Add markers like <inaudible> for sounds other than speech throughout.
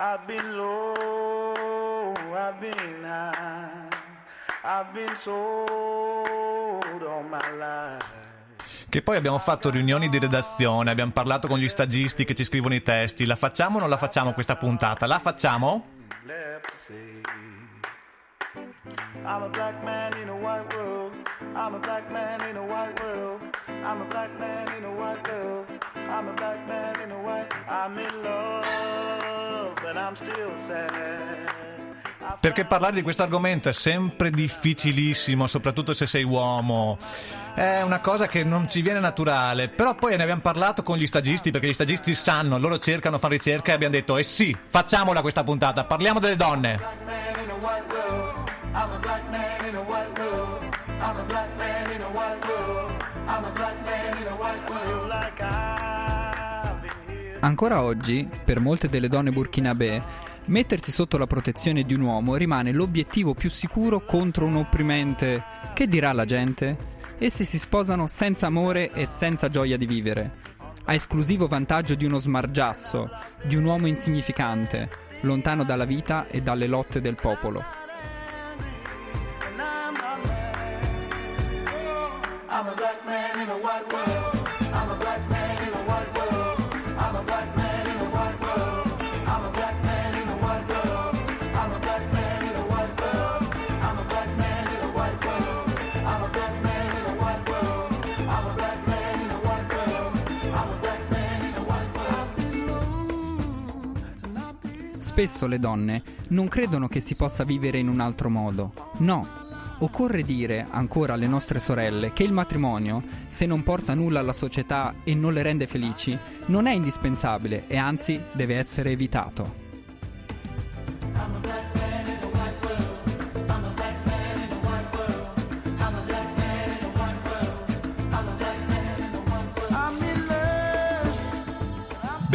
I've been low, I've been high, I've been sold all my life. Che poi abbiamo fatto riunioni di redazione, abbiamo parlato con gli stagisti che ci scrivono i testi. La facciamo o non la facciamo questa puntata? La facciamo? I'm a black man in a white world. I'm a black man in a white world. I'm a black man in a white world. I'm a black man in a white. I'm in love, Perché parlare di questo argomento è sempre difficilissimo, soprattutto se sei uomo. È una cosa che non ci viene naturale. Però poi ne abbiamo parlato con gli stagisti, perché gli stagisti sanno, loro cercano, fanno ricerca e abbiamo detto, eh sì, facciamola questa puntata, parliamo delle donne. I'm a black man in a white world. I'm a black man in a white world. I'm a Ancora oggi, per molte delle donne burkinabè, mettersi sotto la protezione di un uomo rimane l'obiettivo più sicuro contro un opprimente. Che dirà la gente? Esse si sposano senza amore e senza gioia di vivere, a esclusivo vantaggio di uno smargiasso, di un uomo insignificante, lontano dalla vita e dalle lotte del popolo. Mad. I'm a black man in a white world. Spesso le donne non credono che si possa vivere in un altro modo. No. Occorre dire ancora alle nostre sorelle che il matrimonio, se non porta nulla alla società e non le rende felici, non è indispensabile e anzi deve essere evitato.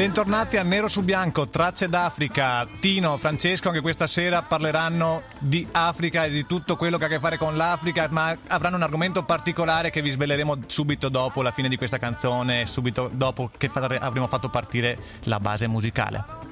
Bentornati a Nero su Bianco, tracce d'Africa. Tino, Francesco, anche questa sera parleranno di Africa e di tutto quello che ha a che fare con l'Africa, ma avranno un argomento particolare che vi sveleremo subito dopo la fine di questa canzone, subito dopo che avremo fatto partire la base musicale.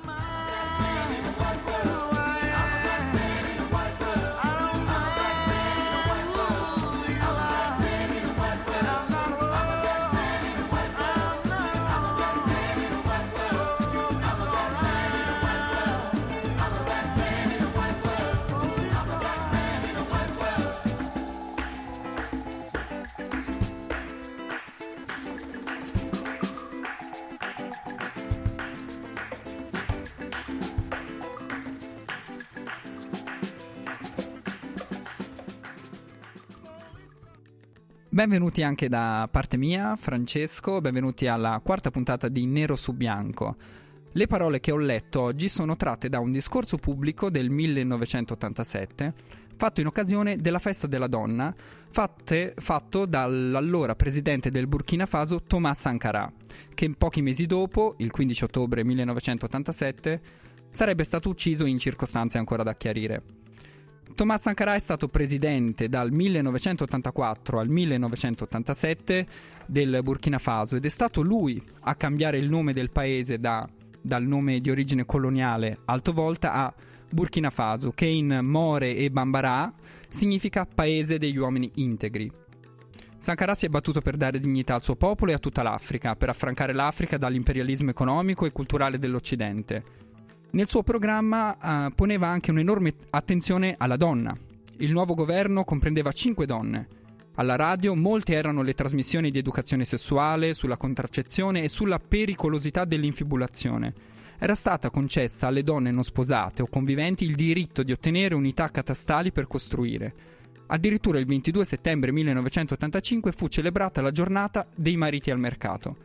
Benvenuti anche da parte mia, Francesco, benvenuti alla quarta puntata di Nero su Bianco. Le parole che ho letto oggi sono tratte da un discorso pubblico del 1987 fatto in occasione della festa della donna fatte- fatto dall'allora presidente del Burkina Faso Thomas Sankara, che pochi mesi dopo, il 15 ottobre 1987, sarebbe stato ucciso in circostanze ancora da chiarire. Thomas Sankara è stato presidente dal 1984 al 1987 del Burkina Faso ed è stato lui a cambiare il nome del paese da- dal nome di origine coloniale Alto Volta a Burkina Faso, che in More e Bambara significa paese degli uomini integri. Sankara si è battuto per dare dignità al suo popolo e a tutta l'Africa, per affrancare l'Africa dall'imperialismo economico e culturale dell'Occidente. Nel suo programma eh, poneva anche un'enorme attenzione alla donna. Il nuovo governo comprendeva cinque donne. Alla radio molte erano le trasmissioni di educazione sessuale, sulla contraccezione e sulla pericolosità dell'infibulazione. Era stata concessa alle donne non sposate o conviventi il diritto di ottenere unità catastali per costruire. Addirittura il 22 settembre 1985 fu celebrata la giornata dei mariti al mercato.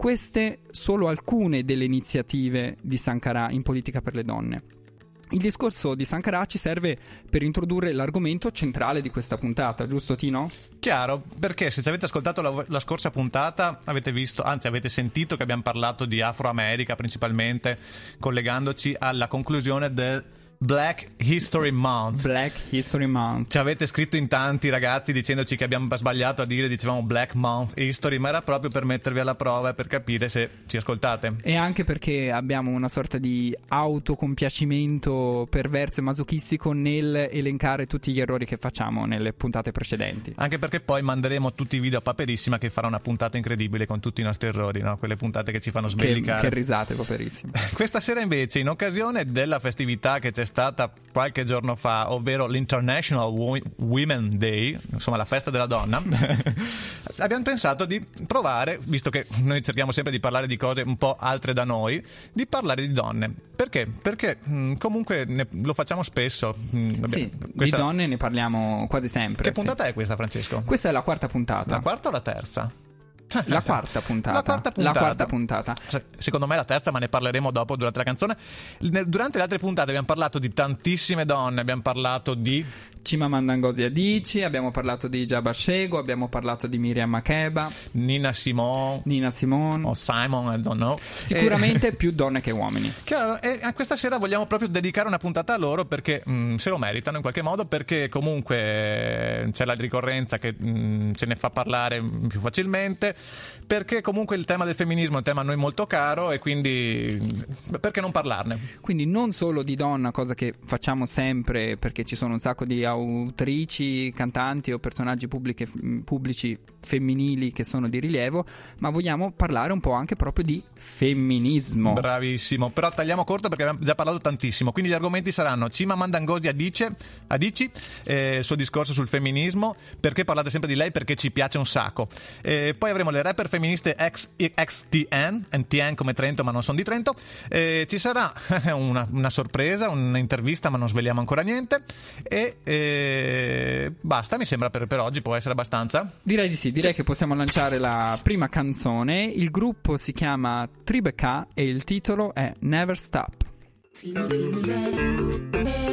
Queste solo alcune delle iniziative di Sankara in politica per le donne. Il discorso di Sankara ci serve per introdurre l'argomento centrale di questa puntata, giusto Tino? Chiaro, perché se ci avete ascoltato la, la scorsa puntata avete visto, anzi avete sentito che abbiamo parlato di Afroamerica principalmente, collegandoci alla conclusione del Black History Month. Black History Month. Ci avete scritto in tanti ragazzi dicendoci che abbiamo sbagliato a dire, dicevamo Black Month History, ma era proprio per mettervi alla prova e per capire se ci ascoltate. E anche perché abbiamo una sorta di autocompiacimento perverso e masochistico nel elencare tutti gli errori che facciamo nelle puntate precedenti. Anche perché poi manderemo tutti i video a Paperissima che farà una puntata incredibile con tutti i nostri errori, no? quelle puntate che ci fanno Che, sbellicare. che risate, paperissime. <laughs> Questa sera invece, in occasione della festività che c'è stata qualche giorno fa, ovvero l'International Wo- Women Day, insomma la festa della donna, <laughs> abbiamo pensato di provare, visto che noi cerchiamo sempre di parlare di cose un po' altre da noi, di parlare di donne. Perché? Perché mh, comunque ne- lo facciamo spesso. Mh, Sì, vabbè, di questa- donne ne parliamo quasi sempre. Che sì. puntata è questa, Francesco? Questa è la quarta puntata. La quarta o la terza? La quarta puntata. La quarta puntata. La quarta puntata. Se- Secondo me è la terza, ma ne parleremo dopo durante la canzone. Ne- Durante le altre puntate abbiamo parlato di tantissime donne, abbiamo parlato di Chimamanda Ngozi Adichie, abbiamo parlato di Jabba Shego, abbiamo parlato di Miriam Makeba, Nina Simone Nina Simone. o Simon, I don't know. Sicuramente più donne che uomini. Chiaro, e a questa sera vogliamo proprio dedicare una puntata a loro perché mh, se lo meritano in qualche modo, perché comunque eh, c'è la ricorrenza che mh, ce ne fa parlare mh, più facilmente, perché comunque il tema del femminismo è un tema a noi molto caro e quindi perché non parlarne? Quindi non solo di donna, cosa che facciamo sempre perché ci sono un sacco di autrici, cantanti o personaggi pubbliche- pubblici femminili che sono di rilievo, ma vogliamo parlare un po' anche proprio di femminismo. Bravissimo, però tagliamo corto perché abbiamo già parlato tantissimo. Quindi gli argomenti saranno Cima Mandangosi Adice, Adici, eh, il suo discorso sul femminismo, perché parlate sempre di lei? Perché ci piace un sacco. Eh, poi avremo le rapper femministe ex, ex TN, TN come Trento ma non sono di Trento. Eh, ci sarà <laughs> una, una sorpresa, un'intervista ma non sveliamo ancora niente. E basta, mi sembra per, per oggi può essere abbastanza. Direi di sì, direi che possiamo lanciare la prima canzone. Il gruppo si chiama Tribeca e il titolo è Never Stop. Fini fini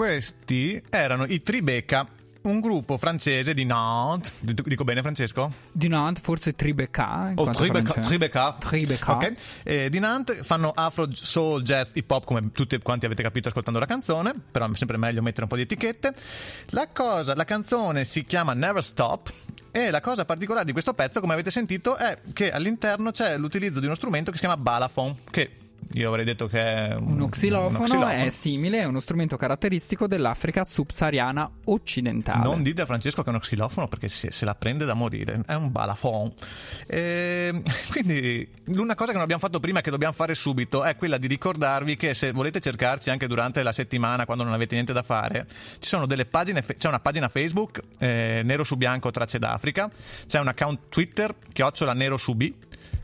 Questi erano i Tribeca, un gruppo francese di Nantes. Dico bene, Francesco? Di Nantes, forse Tribeca. in Oh, Tribeca. Tribeca. Tribeca. Ok. Eh, di Nantes fanno afro, soul, jazz, hip hop, come tutti quanti avete capito ascoltando la canzone, però è sempre meglio mettere un po' di etichette. La cosa, la canzone si chiama Never Stop. E la cosa particolare di questo pezzo, come avete sentito, è che all'interno c'è l'utilizzo di uno strumento che si chiama balafon, che io avrei detto che è un, Uno xilofono, uno xilofono. è simile, è uno strumento caratteristico dell'Africa subsahariana occidentale. Non dite a Francesco che è uno xilofono perché se, se la prende da morire, è un balafon. Ehm, <laughs> quindi una cosa che non abbiamo fatto prima e che dobbiamo fare subito è quella di ricordarvi che se volete cercarci anche durante la settimana quando non avete niente da fare, ci sono delle pagine, c'è una pagina Facebook, eh, Nero su Bianco Tracce d'Africa, c'è un account Twitter, chiocciola Nero su B,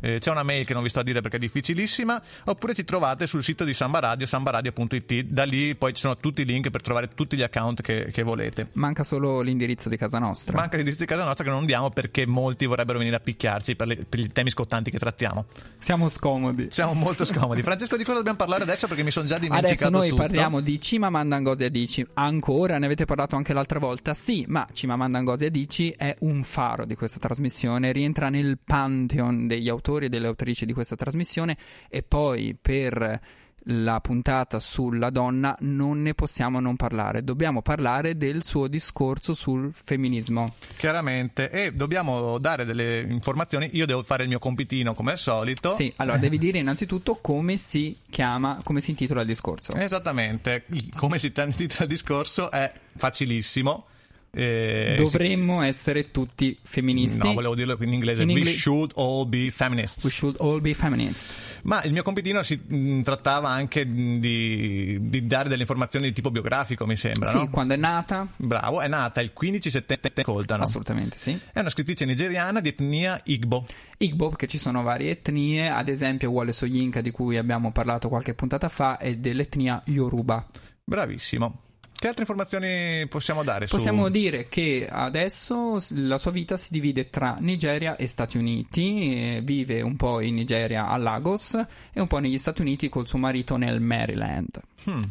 eh, c'è una mail che non vi sto a dire perché è difficilissima, oppure ci trovate sul sito di Samba Radio, sambaradio.it, da lì poi ci sono tutti i link per trovare tutti gli account che, che volete. Manca solo l'indirizzo di casa nostra. Manca l'indirizzo di casa nostra che non diamo perché molti vorrebbero venire a picchiarci per, le- per i temi scottanti che trattiamo. Siamo scomodi. Siamo molto <laughs> scomodi. Francesco, di cosa dobbiamo parlare adesso? Perché mi sono già dimenticato Adesso noi tutto. parliamo di Cimamanda Ngozi Adichie. Ancora, ne avete parlato anche l'altra volta? Sì, ma Cimamanda Ngozi Adichie è un faro di questa trasmissione, rientra nel pantheon degli autori e delle autrici di questa trasmissione e poi per la puntata sulla donna non ne possiamo non parlare. Dobbiamo parlare del suo discorso sul femminismo. Chiaramente. E dobbiamo dare delle informazioni. Io devo fare il mio compitino come al solito. Sì, allora devi dire innanzitutto come si chiama, come si intitola il discorso. Esattamente. Come si intitola il discorso è facilissimo. Eh, Dovremmo essere tutti femministi. No, volevo dirlo in inglese. In We should all be feminists. We should all be feminists. Ma il mio compitino si mh, trattava anche di, di dare delle informazioni di tipo biografico, mi sembra, Sì, no? quando è nata? Bravo, è nata il 15 settembre coltano. Assolutamente sì. È una scrittrice nigeriana di etnia Igbo. Igbo, che ci sono varie etnie, ad esempio Wole Soyinka di cui abbiamo parlato qualche puntata fa è dell'etnia Yoruba. Bravissimo. Che altre informazioni possiamo dare Possiamo su... dire che adesso la sua vita si divide tra Nigeria e Stati Uniti, vive un po' in Nigeria a Lagos e un po' negli Stati Uniti col suo marito nel Maryland. Hmm.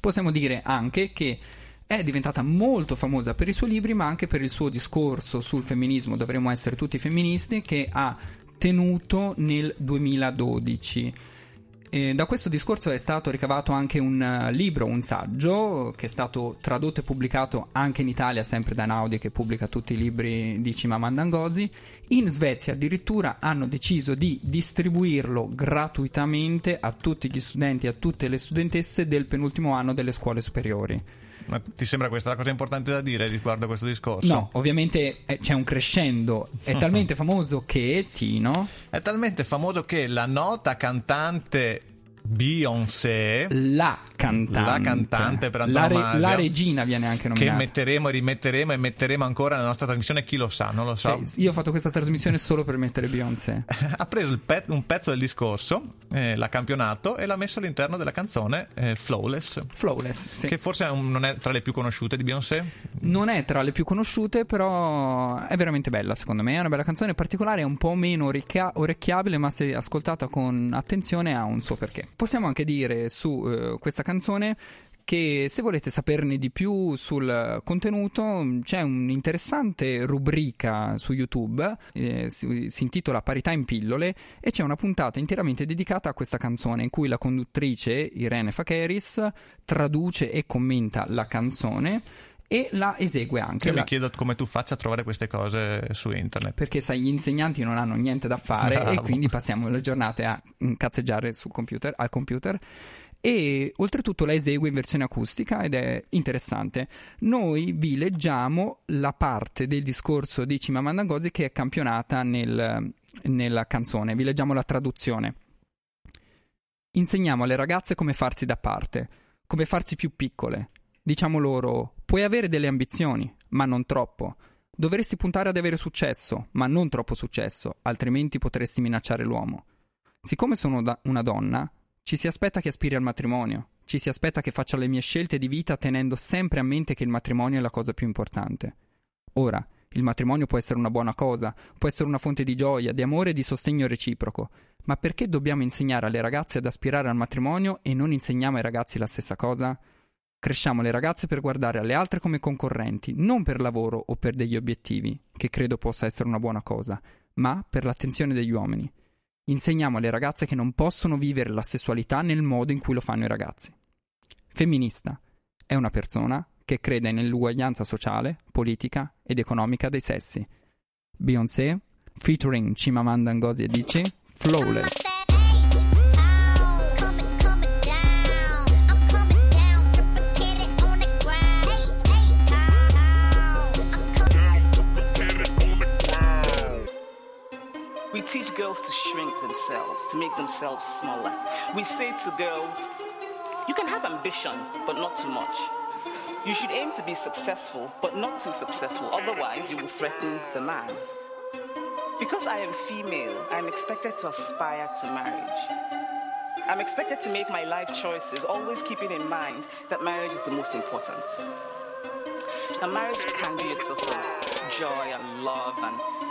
Possiamo dire anche che è diventata molto famosa per i suoi libri, ma anche per il suo discorso sul femminismo, dovremmo essere tutti femministi, che ha tenuto nel 2012. E da questo discorso è stato ricavato anche un eh, libro, un saggio, che è stato tradotto e pubblicato anche in Italia, sempre da Naudi, che pubblica tutti i libri di Chimamanda Ngozi. In Svezia addirittura hanno deciso di distribuirlo gratuitamente a tutti gli studenti e a tutte le studentesse del penultimo anno delle scuole superiori. Ma ti sembra questa la cosa importante da dire riguardo a questo discorso? No, ovviamente eh, c'è un crescendo, è talmente <laughs> famoso che Tino, È talmente famoso che la nota cantante Beyoncé, la cantante, La cantante per la, antonomasia. la regina viene anche che nominata. metteremo e rimetteremo e metteremo ancora nella nostra trasmissione, chi lo sa, non lo so. Cioè, io ho fatto questa trasmissione solo per mettere Beyoncé. <laughs> ha preso pezzo- un pezzo del discorso, eh, l'ha campionato e l'ha messo all'interno della canzone eh, Flawless, Flawless, sì. che forse è un- non è tra le più conosciute di Beyoncé. Non è tra le più conosciute, però è veramente bella, secondo me. È una bella canzone particolare, è un po' meno orecchia- orecchiabile, ma se ascoltata con attenzione ha un suo perché. Possiamo anche dire su eh, questa canzone che se volete saperne di più sul contenuto c'è un'interessante rubrica su YouTube, eh, si, si intitola Parità in pillole e c'è una puntata interamente dedicata a questa canzone in cui la conduttrice Irene Fakeris traduce e commenta la canzone e la esegue anche. Io mi La- chiedo come tu faccia a trovare queste cose su internet. perché sai, gli insegnanti non hanno niente da fare Bravo. e quindi passiamo le giornate a cazzeggiare sul computer, al computer. E oltretutto la esegue in versione acustica ed è interessante. Noi vi leggiamo la parte del discorso di Cimamanda Ngozi che è campionata nel- nella canzone. Vi leggiamo la traduzione. Insegniamo alle ragazze come farsi da parte, come farsi più piccole. Diciamo loro: puoi avere delle ambizioni, ma non troppo. Dovresti puntare ad avere successo, ma non troppo successo, altrimenti potresti minacciare l'uomo. Siccome sono da- una donna, ci si aspetta che aspiri al matrimonio, ci si aspetta che faccia le mie scelte di vita tenendo sempre a mente che il matrimonio è la cosa più importante. Ora, il matrimonio può essere una buona cosa, può essere una fonte di gioia, di amore e di sostegno reciproco, ma perché dobbiamo insegnare alle ragazze ad aspirare al matrimonio e non insegniamo ai ragazzi la stessa cosa? Cresciamo le ragazze per guardare alle altre come concorrenti, non per lavoro o per degli obiettivi, che credo possa essere una buona cosa, ma per l'attenzione degli uomini. Insegniamo alle ragazze che non possono vivere la sessualità nel modo in cui lo fanno i ragazzi. Femminista è una persona che crede nell'uguaglianza sociale, politica ed economica dei sessi. Beyoncé, featuring Chimamanda Ngozi Adichie, Flawless. Teach girls to shrink themselves, to make themselves smaller. We say to girls, you can have ambition, but not too much. You should aim to be successful, but not too successful, otherwise, you will threaten the man. Because I am female, I am expected to aspire to marriage. I'm expected to make my life choices, always keeping in mind that marriage is the most important. A marriage can be a source of joy and love and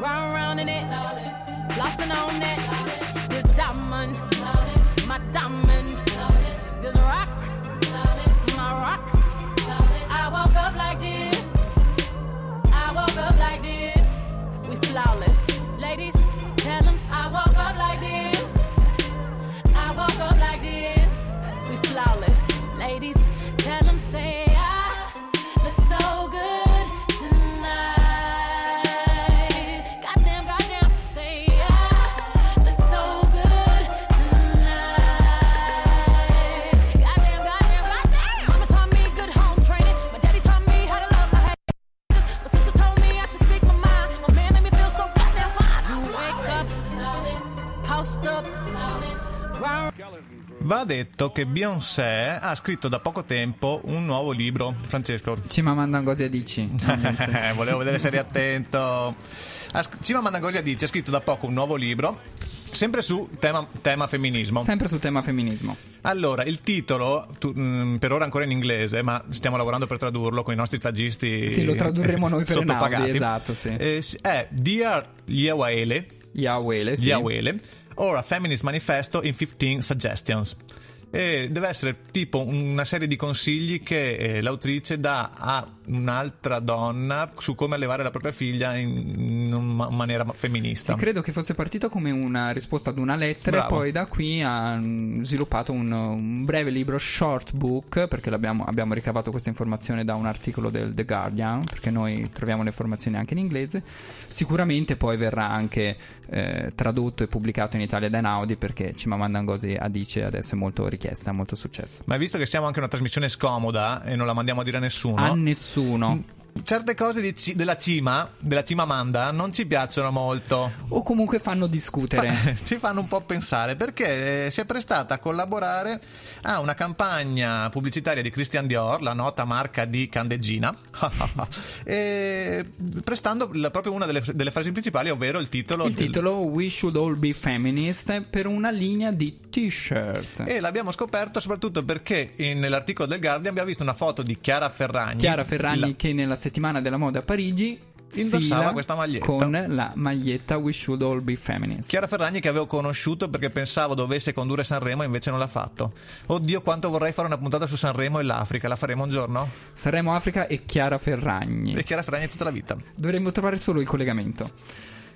round round in it, flossing on it. This diamond, my diamond, detto che Beyoncé ha scritto da poco tempo un nuovo libro. Francesco. Cimamanda Ngozi Adichie. <laughs> Eh, Volevo vedere se eri attento. Cimamanda Ngozi Adichie ha scritto da poco un nuovo libro, sempre su tema, tema femminismo. Sempre sul tema femminismo. Allora, il titolo, tu- mm, per ora ancora in inglese, ma stiamo lavorando per tradurlo con i nostri stagisti. Sì, lo tradurremo noi per. <laughs> Einaudi, esatto, sì. Eh, è Dear Liawele, Yawele, sì. Liawele, or a Feminist Manifesto in 15 Suggestions. E deve essere tipo una serie di consigli che eh, l'autrice dà a un'altra donna su come allevare la propria figlia in, una maniera femminista. Sì, credo che fosse partito come una risposta ad una lettera Bravo. e poi da qui ha mm, sviluppato un, un breve libro short book perché l'abbiamo- abbiamo ricavato questa informazione da un articolo del The Guardian perché noi troviamo le informazioni anche in inglese sicuramente poi verrà anche eh, tradotto e pubblicato in Italia da Einaudi perché Cimamanda Ngozi Adichie adesso è molto richiesta, molto successo Ma visto che siamo anche una trasmissione scomoda e non la mandiamo a dire a nessuno, a nessuno nessuno. Mm certe cose ci- della cima, della cima Manda, non ci piacciono molto. o comunque fanno discutere Fa- <laughs> ci fanno un po' pensare perché eh, si è prestata a collaborare a una campagna pubblicitaria di Christian Dior, la nota marca di candeggina, <laughs> e prestando la- proprio una delle, delle frasi principali, ovvero il titolo. il del- titolo We Should All Be Feminist per una linea di t-shirt E l'abbiamo scoperto soprattutto perché in- nell'articolo del Guardian abbiamo visto una foto di Chiara Ferragni. Chiara Ferragni la- che nella settimana della moda a Parigi Indossava questa maglietta. con la maglietta We Should All Be Feminist. Chiara Ferragni che avevo conosciuto perché pensavo dovesse condurre Sanremo e invece non l'ha fatto. Oddio quanto vorrei fare una puntata su Sanremo e l'Africa, la faremo un giorno? Saremo Africa e Chiara Ferragni. E Chiara Ferragni tutta la vita. Dovremmo trovare solo il collegamento.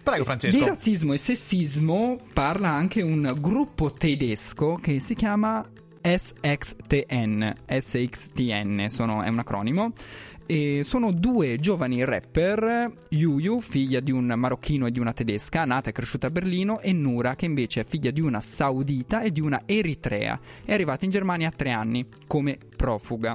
Prego Di Francesco. razzismo e sessismo parla anche un gruppo tedesco che si chiama SXTN. SXTN sono- è un acronimo. E sono due giovani rapper, Yuyu, figlia di un marocchino e di una tedesca, nata e cresciuta a Berlino, e Nura, che invece è figlia di una saudita e di una eritrea. È arrivata in Germania a tre anni come profuga.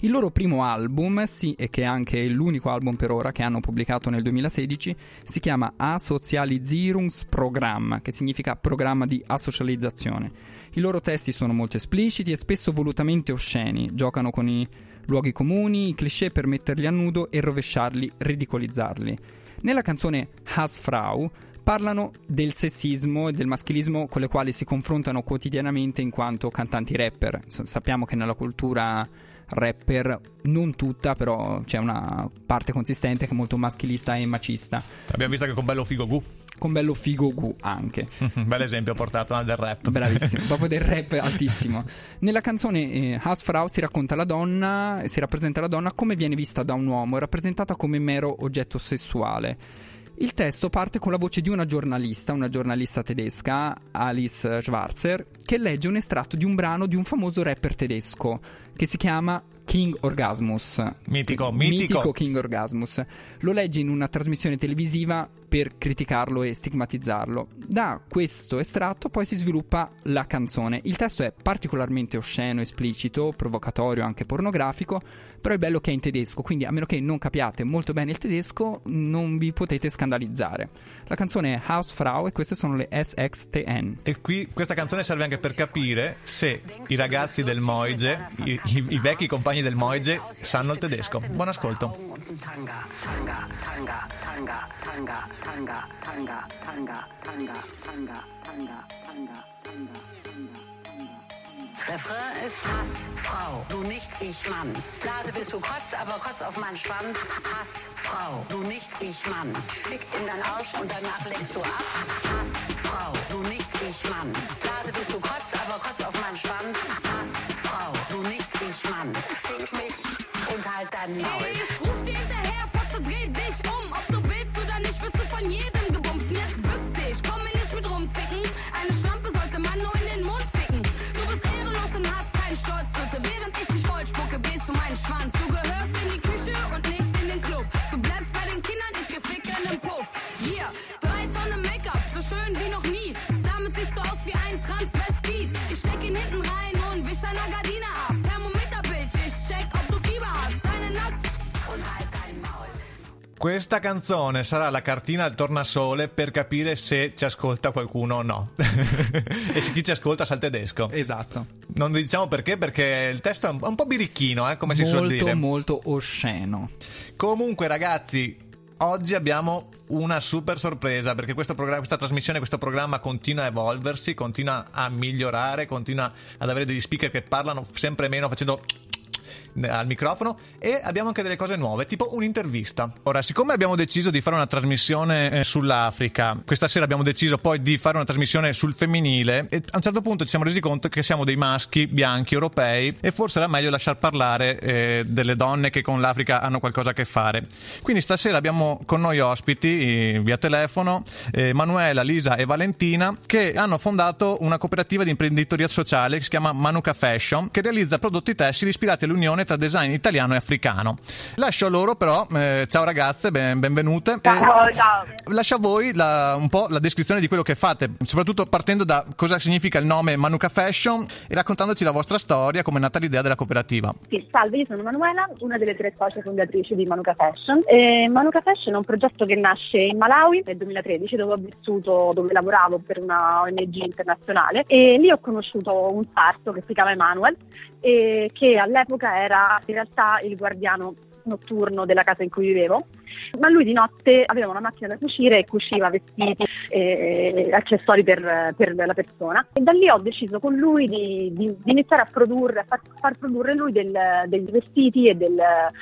Il loro primo album, sì, e che è anche l'unico album per ora che hanno pubblicato nel 2016, si chiama Asozialisierungsprogramm, che significa programma di asocializzazione. I loro testi sono molto espliciti e spesso volutamente osceni, giocano con i luoghi comuni, cliché per metterli a nudo e rovesciarli, ridicolizzarli. Nella canzone Hassfrau parlano del sessismo e del maschilismo con le quali si confrontano quotidianamente in quanto cantanti rapper. Sappiamo che nella cultura rapper, non tutta, però c'è una parte consistente che è molto maschilista e macista. Abbiamo visto che con Bello Figo Gu, Con bello figo gu anche. <laughs> bel esempio portato del rap. Bravissimo, <laughs> proprio del rap altissimo. Nella canzone eh, Hausfrau si racconta la donna, si rappresenta la donna come viene vista da un uomo, è rappresentata come mero oggetto sessuale. Il testo parte con la voce di una giornalista, una giornalista tedesca, Alice Schwarzer, che legge un estratto di un brano di un famoso rapper tedesco che si chiama King Orgasmus. Mitico, mitico. King Orgasmus. Lo legge in una trasmissione televisiva per criticarlo e stigmatizzarlo. Da questo estratto poi si sviluppa la canzone. Il testo è particolarmente osceno, esplicito, provocatorio, anche pornografico, però è bello che è in tedesco, quindi a meno che non capiate molto bene il tedesco non vi potete scandalizzare. La canzone è Hausfrau e queste sono le SXTN. E qui questa canzone serve anche per capire se i ragazzi del Moige, i, i- i vecchi compagni del Moige, sanno il tedesco. Buon ascolto. Tanga, Tanga, Tanga, Tanga, Tanga, Tanga, Tanga, Tanga, Tanga, Tanga, Tanga, Tanga, Tanga, Tanga. Refrain ist Hass, Frau, du nichts, ich Mann. Blase bist du kotzt, aber kotz auf meinen Schwanz. Hass, Frau, du nichts, ich Mann. Fick in dein Arsch und danach lenkst du ab. Hass, Frau, du nichts, ich Mann. Questa canzone sarà la cartina al tornasole per capire se ci ascolta qualcuno o no. <laughs> e chi ci ascolta sa il tedesco. Esatto. Non diciamo perché, perché il testo è un, po' birichino, eh, come si suol molto dire. molto osceno. Comunque, ragazzi, oggi abbiamo una super sorpresa perché questo programma- questa trasmissione, questo programma continua a evolversi, continua a migliorare, continua ad avere degli speaker che parlano sempre meno facendo al microfono e abbiamo anche delle cose nuove, tipo un'intervista. Ora, siccome abbiamo deciso di fare una trasmissione eh, sull'Africa, questa sera abbiamo deciso poi di fare una trasmissione sul femminile e a un certo punto ci siamo resi conto che siamo dei maschi bianchi europei e forse era meglio lasciar parlare eh, delle donne che con l'Africa hanno qualcosa a che fare. Quindi stasera abbiamo con noi ospiti eh, via telefono eh, Manuela, Lisa e Valentina che hanno fondato una cooperativa di imprenditoria sociale che si chiama Manuka Fashion che realizza prodotti tessili ispirati all'unione tra design italiano e africano. Lascio a loro però, eh, ciao ragazze, ben- benvenute. Ciao, ciao. Lascio a voi la- un po' la descrizione di quello che fate, soprattutto partendo da cosa significa il nome Manuka Fashion e raccontandoci la vostra storia, come è nata l'idea della cooperativa. Sì, salve, io sono Manuela, una delle tre socie fondatrici di Manuka Fashion. E Manuka Fashion è un progetto che nasce in Malawi nel 2013, dove ho vissuto, dove lavoravo per una ONG internazionale e lì ho conosciuto un sarto che si chiama Emanuel e che all'epoca era in realtà il guardiano notturno della casa in cui vivevo, ma lui di notte aveva una macchina da cucire e cuciva vestiti e accessori per, per la persona e da lì ho deciso con lui di, di- di iniziare a produrre, a far, far produrre lui del- dei vestiti e del-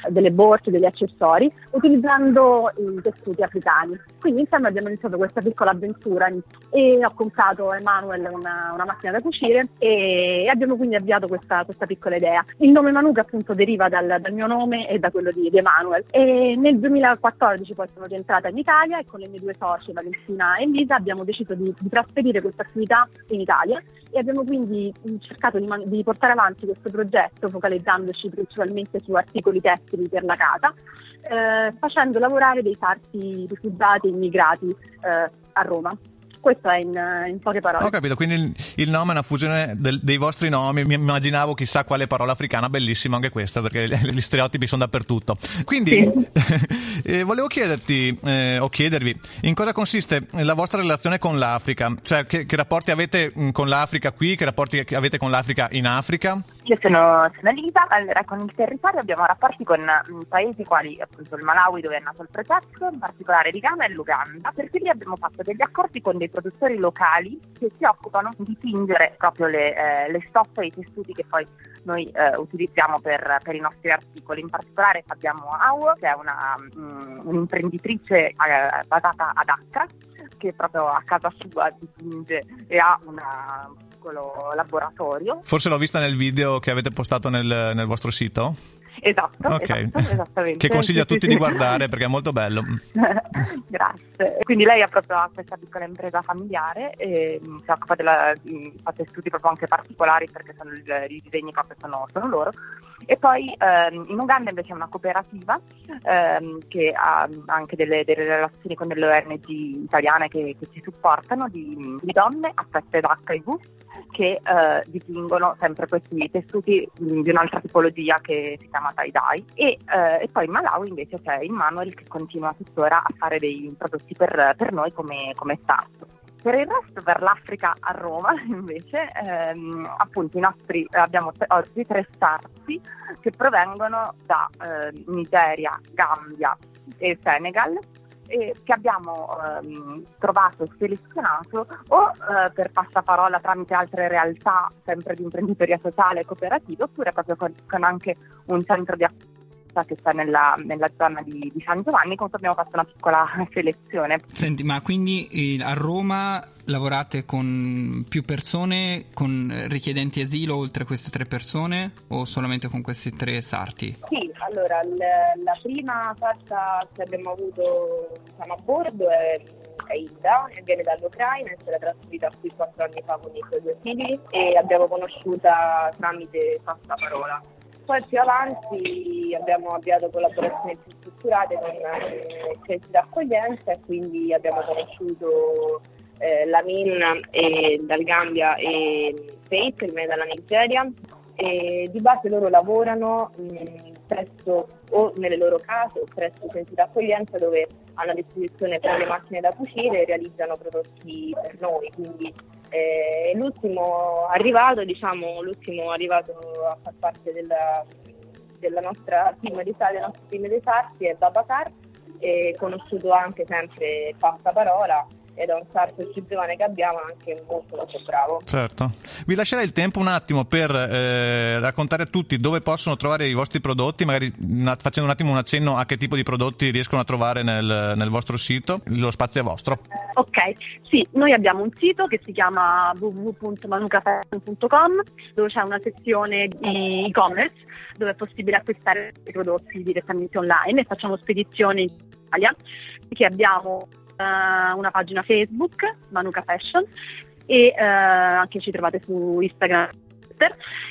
delle borse, degli accessori utilizzando i tessuti africani. Quindi insieme abbiamo iniziato questa piccola avventura e ho comprato a Emanuel una, una macchina da cucire e abbiamo quindi avviato questa, questa piccola idea. Il nome Manuka appunto deriva dal, dal mio nome e da quello di, di Emanuel e nel 2014 poi sono rientrata in Italia e con le mie due socie Valentina e Lisa abbiamo deciso di, di trasferire questa attività in Italia e abbiamo quindi cercato di, man- di portare avanti questo progetto focalizzandoci principalmente su articoli tessili per la casa eh, facendo lavorare dei sarti rifugiati e immigrati eh, a Roma. Questo è in, in poche parole. Ho capito, quindi il, il nome è una fusione del- dei vostri nomi. Mi immaginavo chissà quale parola africana, bellissimo anche questo, perché <laughs> gli stereotipi sono dappertutto. Quindi <laughs> eh, volevo chiederti, eh, o chiedervi, in cosa consiste la vostra relazione con l'Africa? Cioè, che, che rapporti avete mh, con l'Africa qui, che rapporti avete con l'Africa in Africa? Io sono, sono Elisa, allora con il territorio abbiamo rapporti con mm, paesi quali appunto il Malawi dove è nato il progetto, in particolare il Ghana e l'Uganda, perché lì abbiamo fatto degli accordi con dei produttori locali che si occupano di tingere proprio le, eh, le stoffe e i tessuti che poi noi eh, utilizziamo per, per i nostri articoli. In particolare abbiamo Au, che è una, mm, un'imprenditrice eh, basata ad Accra, che proprio a casa sua dipinge e ha un piccolo laboratorio Forse l'ho vista nel video che avete postato nel, nel vostro sito. Esatto, Ok. esatto, esattamente. Che consiglio a tutti di guardare perché è molto bello. <laughs> Grazie. Quindi lei ha proprio questa piccola impresa familiare e mh, si occupa della mh, fate studi proprio anche particolari perché sono i disegni proprio sono, sono loro. E poi ehm, in Uganda invece è una cooperativa ehm, che ha anche delle, delle relazioni con delle ONG italiane che, che ci supportano di, di donne affette da HIV che eh, dipingono sempre questi tessuti mh, di un'altra tipologia che si chiama tie-dye e, eh, e poi in Malawi invece c'è Immanuel che continua tuttora a fare dei prodotti per, per noi come, come start. Per il resto, per l'Africa a Roma, <laughs> invece, ehm, appunto nostri abbiamo te- oggi tre sarti che provengono da eh, Nigeria, Gambia e Senegal e che abbiamo ehm, trovato selezionato o eh, per passaparola tramite altre realtà sempre di imprenditoria sociale e cooperativa oppure proprio con, con anche un centro di acquisto che sta nella, nella zona di, di San Giovanni con cui abbiamo fatto una piccola <laughs> selezione Senti, ma quindi eh, a Roma lavorate con più persone, con richiedenti asilo oltre queste tre persone o solamente con questi tre sarti? Sì, allora l- la prima carta che abbiamo avuto diciamo, a bordo è, è Ida, viene dall'Ucraina e si era trasferita qui quattro anni fa con i suoi due figli e l'abbiamo conosciuta tramite passaparola. Poi più avanti abbiamo avviato collaborazioni più strutturate con eh, centri d'accoglienza e quindi abbiamo conosciuto eh, la Min e dal Gambia e Faith che viene dalla Nigeria e di base loro lavorano mh, presso o nelle loro case o presso centri d'accoglienza dove hanno a disposizione poi le macchine da cucire e realizzano prodotti per noi. Quindi eh, l'ultimo arrivato diciamo l'ultimo arrivato a far parte della, della nostra team di del nostro team dei sarti è Babacar conosciuto anche sempre passaparola ed è un sarto più giovane che abbiamo anche molto molto bravo Certo. Vi lascerei il tempo un attimo per eh, raccontare a tutti dove possono trovare i vostri prodotti, magari una- facendo un attimo un accenno a che tipo di prodotti riescono a trovare nel, nel vostro sito. Lo spazio è vostro. Ok, sì, noi abbiamo un sito che si chiama www.manucafashion.com dove c'è una sezione di e-commerce dove è possibile acquistare i prodotti direttamente online e facciamo spedizioni in Italia che abbiamo eh, una pagina Facebook, Manuka Fashion e eh, anche ci trovate su Instagram.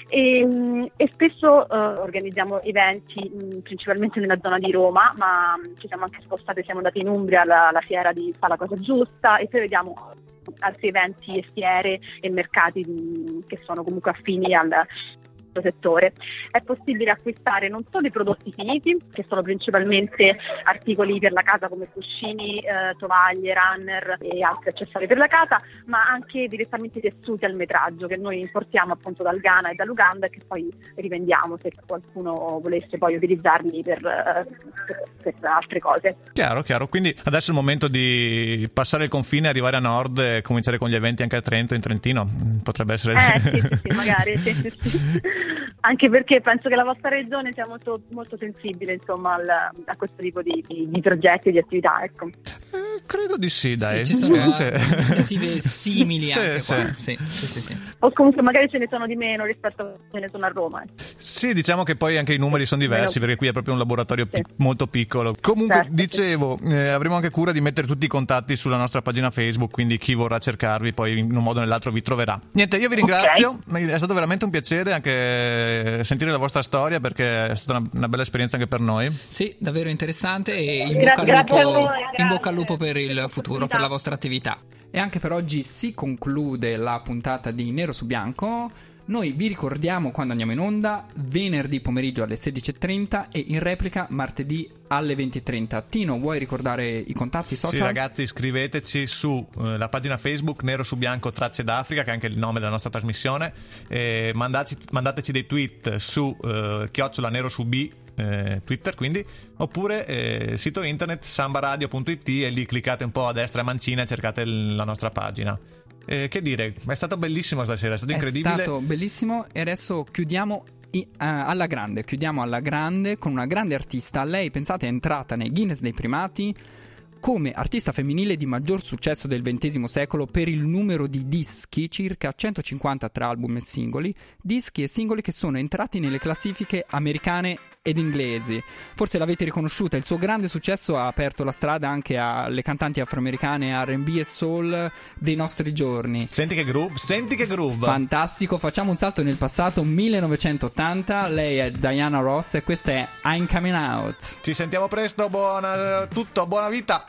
E, mm, e spesso eh, organizziamo eventi mm, principalmente nella zona di Roma, ma mm, ci siamo anche spostati, siamo andati in Umbria alla, alla fiera di Fa la cosa giusta e poi vediamo altri eventi e fiere e mercati di- che sono comunque affini al settore. È possibile acquistare non solo i prodotti finiti, che sono principalmente articoli per la casa come cuscini, eh, tovaglie, runner e altri accessori per la casa, ma anche direttamente tessuti al metraggio che noi importiamo appunto dal Ghana e dall'Uganda e che poi rivendiamo se qualcuno volesse poi utilizzarli per, eh, per- per altre cose. Chiaro, chiaro. Quindi adesso è il momento di passare il confine, arrivare a nord e cominciare con gli eventi anche a Trento, in Trentino. Potrebbe essere... Eh sì, sì, sì, magari, sì, sì, sì. <laughs> Anche perché penso che la vostra regione sia molto, molto sensibile insomma, al- a questo tipo di, di- di progetti e di attività. Ecco. Eh, credo di sì, dai. Sì, ci sono Sì. eh, iniziative <laughs> simili Sì, anche sì. qua. Sì, sì, sì, sì. O comunque magari ce ne sono di meno rispetto a ce ne sono a Roma. ecco. Sì, diciamo che poi anche i numeri sono diversi perché qui è proprio un laboratorio pi- molto piccolo. Comunque, Certo, sì. dicevo, eh, avremo anche cura di mettere tutti i contatti sulla nostra pagina Facebook, quindi chi vorrà cercarvi poi in un modo o nell'altro vi troverà. Niente, io vi ringrazio, è stato veramente un piacere anche sentire la vostra storia perché è stata una, una bella esperienza anche per noi. Sì, davvero interessante e in bocca, al lupo, in bocca al grazie lupo per il futuro, per la vostra attività. E anche per oggi si conclude la puntata di Nero su Bianco. Noi vi ricordiamo quando andiamo in onda, venerdì pomeriggio alle 16.30 e in replica martedì alle 20.30. Tino, vuoi ricordare i contatti social? Sì, ragazzi, iscriveteci sulla pagina Facebook Nero su Bianco Tracce d'Africa, che è anche il nome della nostra trasmissione. E mandaci- mandateci dei tweet su eh, chiocciola nero su B. eh, Twitter quindi oppure eh, sito internet sambaradio.it e lì cliccate un po' a destra a mancina e cercate il- la nostra pagina Eh, che dire è stato bellissimo stasera è stato incredibile È stato bellissimo e adesso chiudiamo i- eh, alla grande, chiudiamo alla grande con una grande artista. Lei, pensate, è entrata nei Guinness dei primati come artista femminile di maggior successo del XX secolo per il numero di dischi, circa 150 tra album e singoli, dischi e singoli che sono entrati nelle classifiche americane ed inglesi. Forse l'avete riconosciuta, il suo grande successo ha aperto la strada anche alle cantanti afroamericane RB e soul dei nostri giorni. Senti che groove, senti che groove. Fantastico, facciamo un salto nel passato, 1980, lei è Diana Ross e questa è I'm Coming Out. Ci sentiamo presto, buona tutto, buona vita.